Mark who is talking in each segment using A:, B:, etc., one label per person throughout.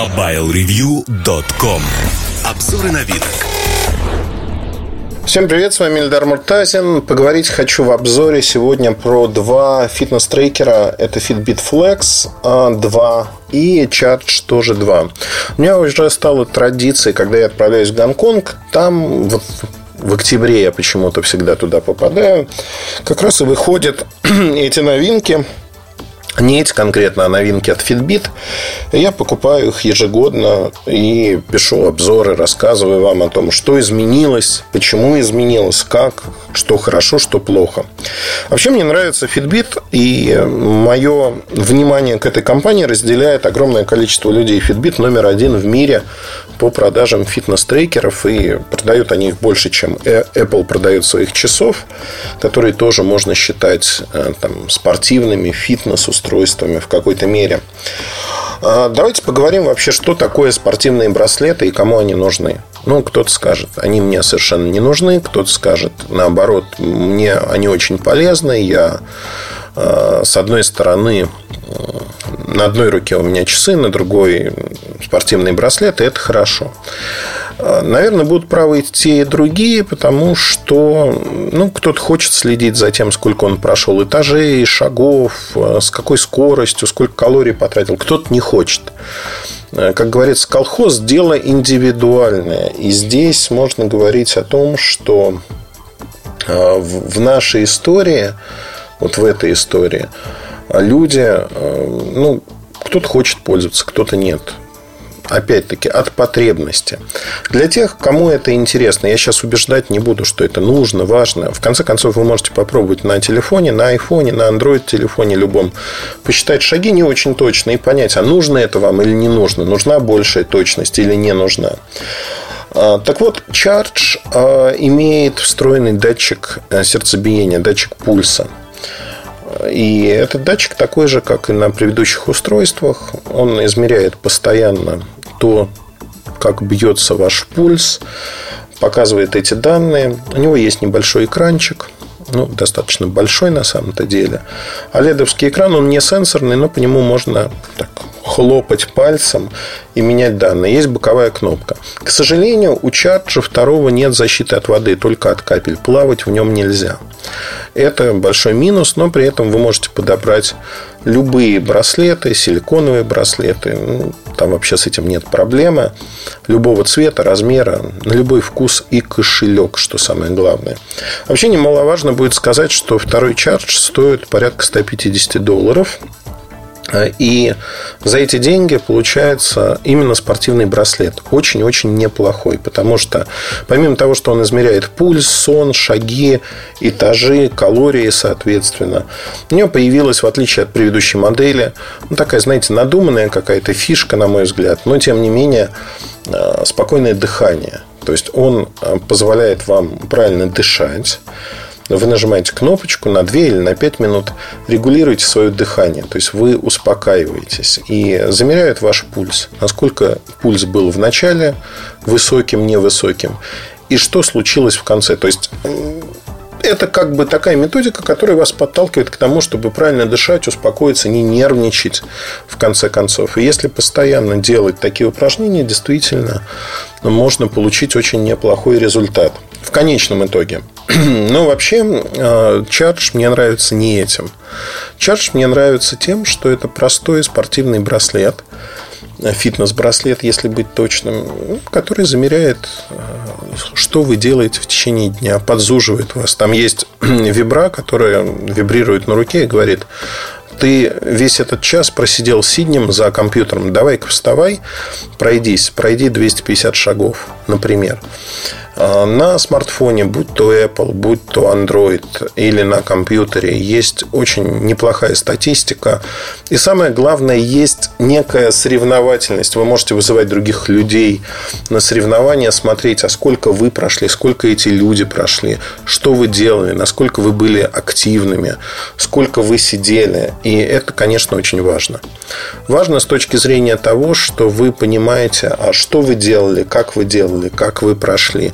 A: MobileReview.com Обзоры на вид.
B: Всем привет, с вами Ильдар Муртазин. Поговорить хочу в обзоре сегодня про два фитнес-трекера. Это Fitbit Flex 2 и Charge тоже 2. У меня уже стало традицией, когда я отправляюсь в Гонконг, там вот в октябре я почему-то всегда туда попадаю, как раз и выходят эти новинки – не эти конкретно, а новинки от Fitbit. Я покупаю их ежегодно и пишу обзоры, рассказываю вам о том, что изменилось, почему изменилось, как, что хорошо, что плохо. Вообще мне нравится Fitbit, и мое внимание к этой компании разделяет огромное количество людей. Fitbit номер один в мире по продажам фитнес-трекеров, и продают они их больше, чем Apple продает своих часов, которые тоже можно считать э, там, спортивными, фитнес-устройствами устройствами в какой-то мере. А, давайте поговорим вообще, что такое спортивные браслеты и кому они нужны. Ну, кто-то скажет, они мне совершенно не нужны, кто-то скажет, наоборот, мне они очень полезны, я а, с одной стороны на одной руке у меня часы, на другой спортивные браслеты, это хорошо. Наверное, будут правы и те, и другие, потому что ну, кто-то хочет следить за тем, сколько он прошел этажей, шагов, с какой скоростью, сколько калорий потратил. Кто-то не хочет. Как говорится, колхоз – дело индивидуальное. И здесь можно говорить о том, что а, в нашей истории, вот в этой истории, люди, э, ну, кто-то хочет пользоваться, кто-то нет. Опять-таки, от потребности. Для тех, кому это интересно, я сейчас убеждать не буду, что это нужно, важно. В конце концов, вы можете попробовать на телефоне, на айфоне, на Android телефоне любом, посчитать шаги не очень точно и понять, а нужно это вам или не нужно, нужна большая точность или не нужна. А, так вот, Charge а, имеет встроенный датчик э, сердцебиения, датчик пульса. И этот датчик такой же, как и на предыдущих устройствах. Он измеряет постоянно то, как бьется ваш пульс, показывает эти данные. У него есть небольшой экранчик, ну, достаточно большой на самом-то деле. А ледовский экран, он не сенсорный, но по нему можно так, хлопать пальцем и менять данные. Есть боковая кнопка. К сожалению, у чарджа второго нет защиты от воды, только от капель. Плавать в нем нельзя. Это большой минус, но при этом вы можете подобрать любые браслеты, силиконовые браслеты. Ну, там вообще с этим нет проблемы. Любого цвета, размера, на любой вкус и кошелек, что самое главное. Вообще немаловажно будет сказать, что второй чардж стоит порядка 150 долларов. И за эти деньги получается именно спортивный браслет. Очень-очень неплохой. Потому что помимо того, что он измеряет пульс, сон, шаги, этажи, калории, соответственно, у него появилась, в отличие от предыдущей модели, ну, такая, знаете, надуманная какая-то фишка, на мой взгляд. Но, тем не менее, э, спокойное дыхание. То есть он э, позволяет вам правильно дышать вы нажимаете кнопочку на 2 или на 5 минут, регулируете свое дыхание, то есть вы успокаиваетесь и замеряют ваш пульс, насколько пульс был в начале высоким, невысоким, и что случилось в конце. То есть это как бы такая методика, которая вас подталкивает к тому, чтобы правильно дышать, успокоиться, не нервничать в конце концов. И если постоянно делать такие упражнения, действительно можно получить очень неплохой результат в конечном итоге. Но вообще Charge мне нравится не этим. Charge мне нравится тем, что это простой спортивный браслет, фитнес-браслет, если быть точным, который замеряет, э, что вы делаете в течение дня, подзуживает вас. Там есть вибра, которая вибрирует на руке и говорит, ты весь этот час просидел сиднем за компьютером, давай-ка вставай, пройдись, пройди 250 шагов, например. А, на смартфоне, будь то Apple, будь то Android или на компьютере, есть очень неплохая статистика. И самое главное, есть некая соревновательность. Вы можете вызывать других людей на соревнования, смотреть, а сколько вы прошли, сколько эти люди прошли, что вы делали, насколько вы были активными, сколько вы сидели. И это, конечно, очень важно. Важно с точки зрения того, что вы понимаете, а что вы делали, как вы делали, как вы прошли.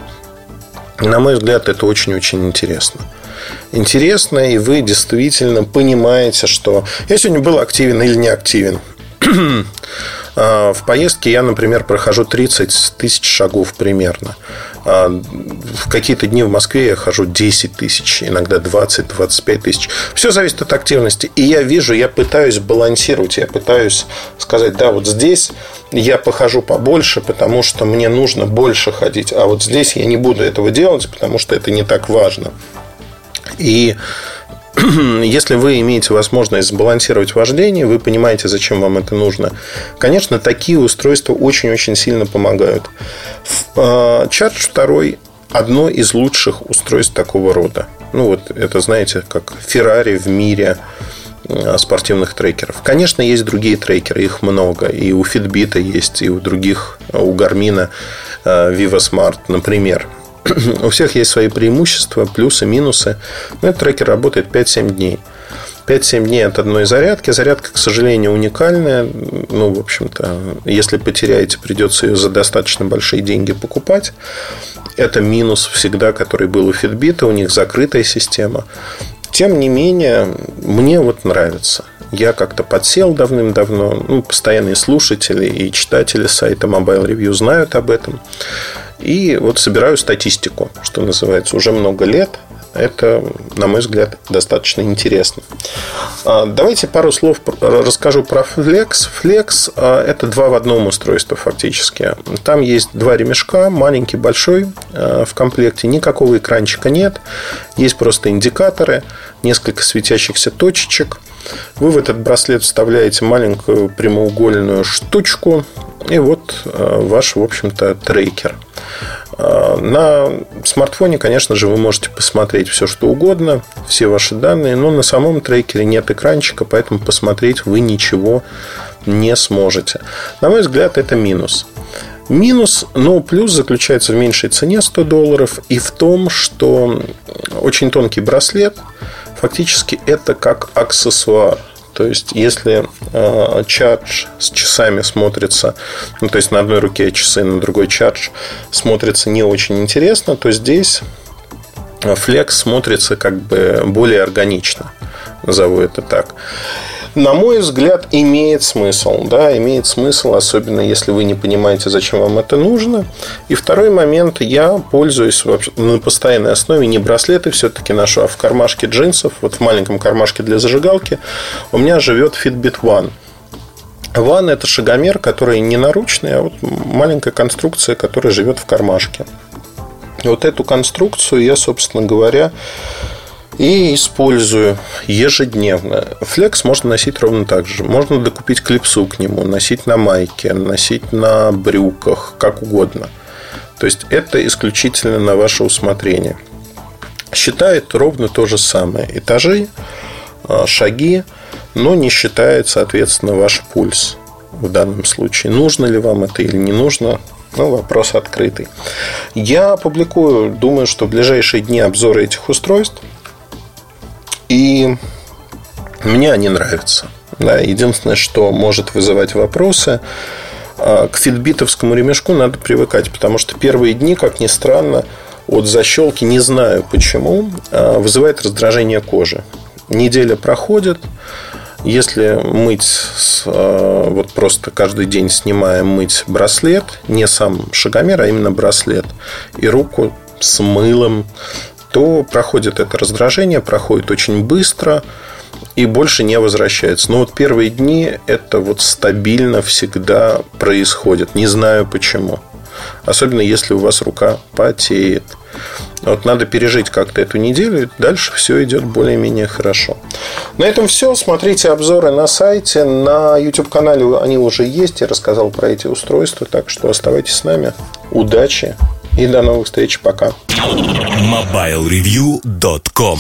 B: На мой взгляд, это очень-очень интересно. Интересно, и вы действительно понимаете, что я сегодня был активен или не активен. А, в поездке я, например, прохожу 30 тысяч шагов примерно. А, в какие-то дни в Москве я хожу 10 тысяч, иногда 20-25 тысяч. Все зависит от активности. И я вижу, я пытаюсь балансировать, я пытаюсь сказать, да, вот здесь я похожу побольше, потому что мне нужно больше ходить. А вот здесь я не буду этого делать, потому что это не так важно. И если вы имеете возможность сбалансировать вождение, вы понимаете, зачем вам это нужно. Конечно, такие устройства очень-очень сильно помогают. А, Charge 2 одно из лучших устройств такого рода. Ну, вот это, знаете, как Ferrari в мире а, спортивных трекеров. Конечно, есть другие трекеры, их много. И у Fitbit есть, и у других, у Garmin Viva Smart, например. У всех есть свои преимущества, плюсы, минусы. Но этот трекер работает 5-7 дней. 5-7 дней от одной зарядки. Зарядка, к сожалению, уникальная. Ну, в общем-то, если потеряете, придется ее за достаточно большие деньги покупать. Это минус всегда, который был у Fitbit. У них закрытая система. Тем не менее, мне вот нравится. Я как-то подсел давным-давно. Ну, постоянные слушатели и читатели сайта Mobile Review знают об этом. И вот собираю статистику, что называется, уже много лет. Это, на мой взгляд, достаточно интересно. А, давайте пару слов расскажу про Flex. Flex а, – это два в одном устройства фактически. Там есть два ремешка, маленький, большой а, в комплекте. Никакого экранчика нет. Есть просто индикаторы, несколько светящихся точечек. Вы в этот браслет вставляете маленькую прямоугольную штучку, и вот ваш, в общем-то, трекер – а, на смартфоне, конечно же, вы можете посмотреть все, что угодно, все ваши данные, но на самом трекере нет экранчика, поэтому посмотреть вы ничего не сможете. На мой взгляд, это минус. Минус, но плюс заключается в меньшей цене 100 долларов и в том, что очень тонкий браслет, фактически это как аксессуар – то есть, если э, чардж с часами смотрится, ну, то есть на одной руке часы, на другой чардж смотрится не очень интересно, то здесь Flex смотрится как бы более органично, назову это так на мой взгляд, имеет смысл. Да, имеет смысл, особенно если вы не понимаете, зачем вам это нужно. И второй момент, я пользуюсь вообще на постоянной основе не браслеты все-таки ношу, а в кармашке джинсов, вот в маленьком кармашке для зажигалки, у меня живет Fitbit One. One – это шагомер, который не наручный, а вот маленькая конструкция, которая живет в кармашке. Вот эту конструкцию я, собственно говоря, и использую ежедневно. Флекс можно носить ровно так же. Можно докупить клипсу к нему, носить на майке, носить на брюках, как угодно. То есть это исключительно на ваше усмотрение. Считает ровно то же самое. Этажи, а, шаги, но не считает, соответственно, ваш пульс в данном случае. Нужно ли вам это или не нужно, ну, вопрос открытый. Я публикую, думаю, что в ближайшие дни обзоры этих устройств – и мне они нравятся. Да, единственное, что может вызывать вопросы, а, к фитбитовскому ремешку надо привыкать, потому что первые дни, как ни странно, от защелки, не знаю почему, а, вызывает раздражение кожи. Неделя проходит, если мыть, а, вот просто каждый день снимая мыть браслет, не сам шагомер, а именно браслет, и руку с мылом, то проходит это раздражение, проходит очень быстро и больше не возвращается. Но вот первые дни это вот стабильно всегда происходит. Не знаю почему. Особенно если у вас рука потеет. Вот надо пережить как-то эту неделю, и дальше все идет более-менее хорошо. На этом все. Смотрите обзоры на сайте. На YouTube-канале они уже есть. Я рассказал про эти устройства. Так что оставайтесь с нами. Удачи и до новых встреч. Пока.
A: MobileReview.com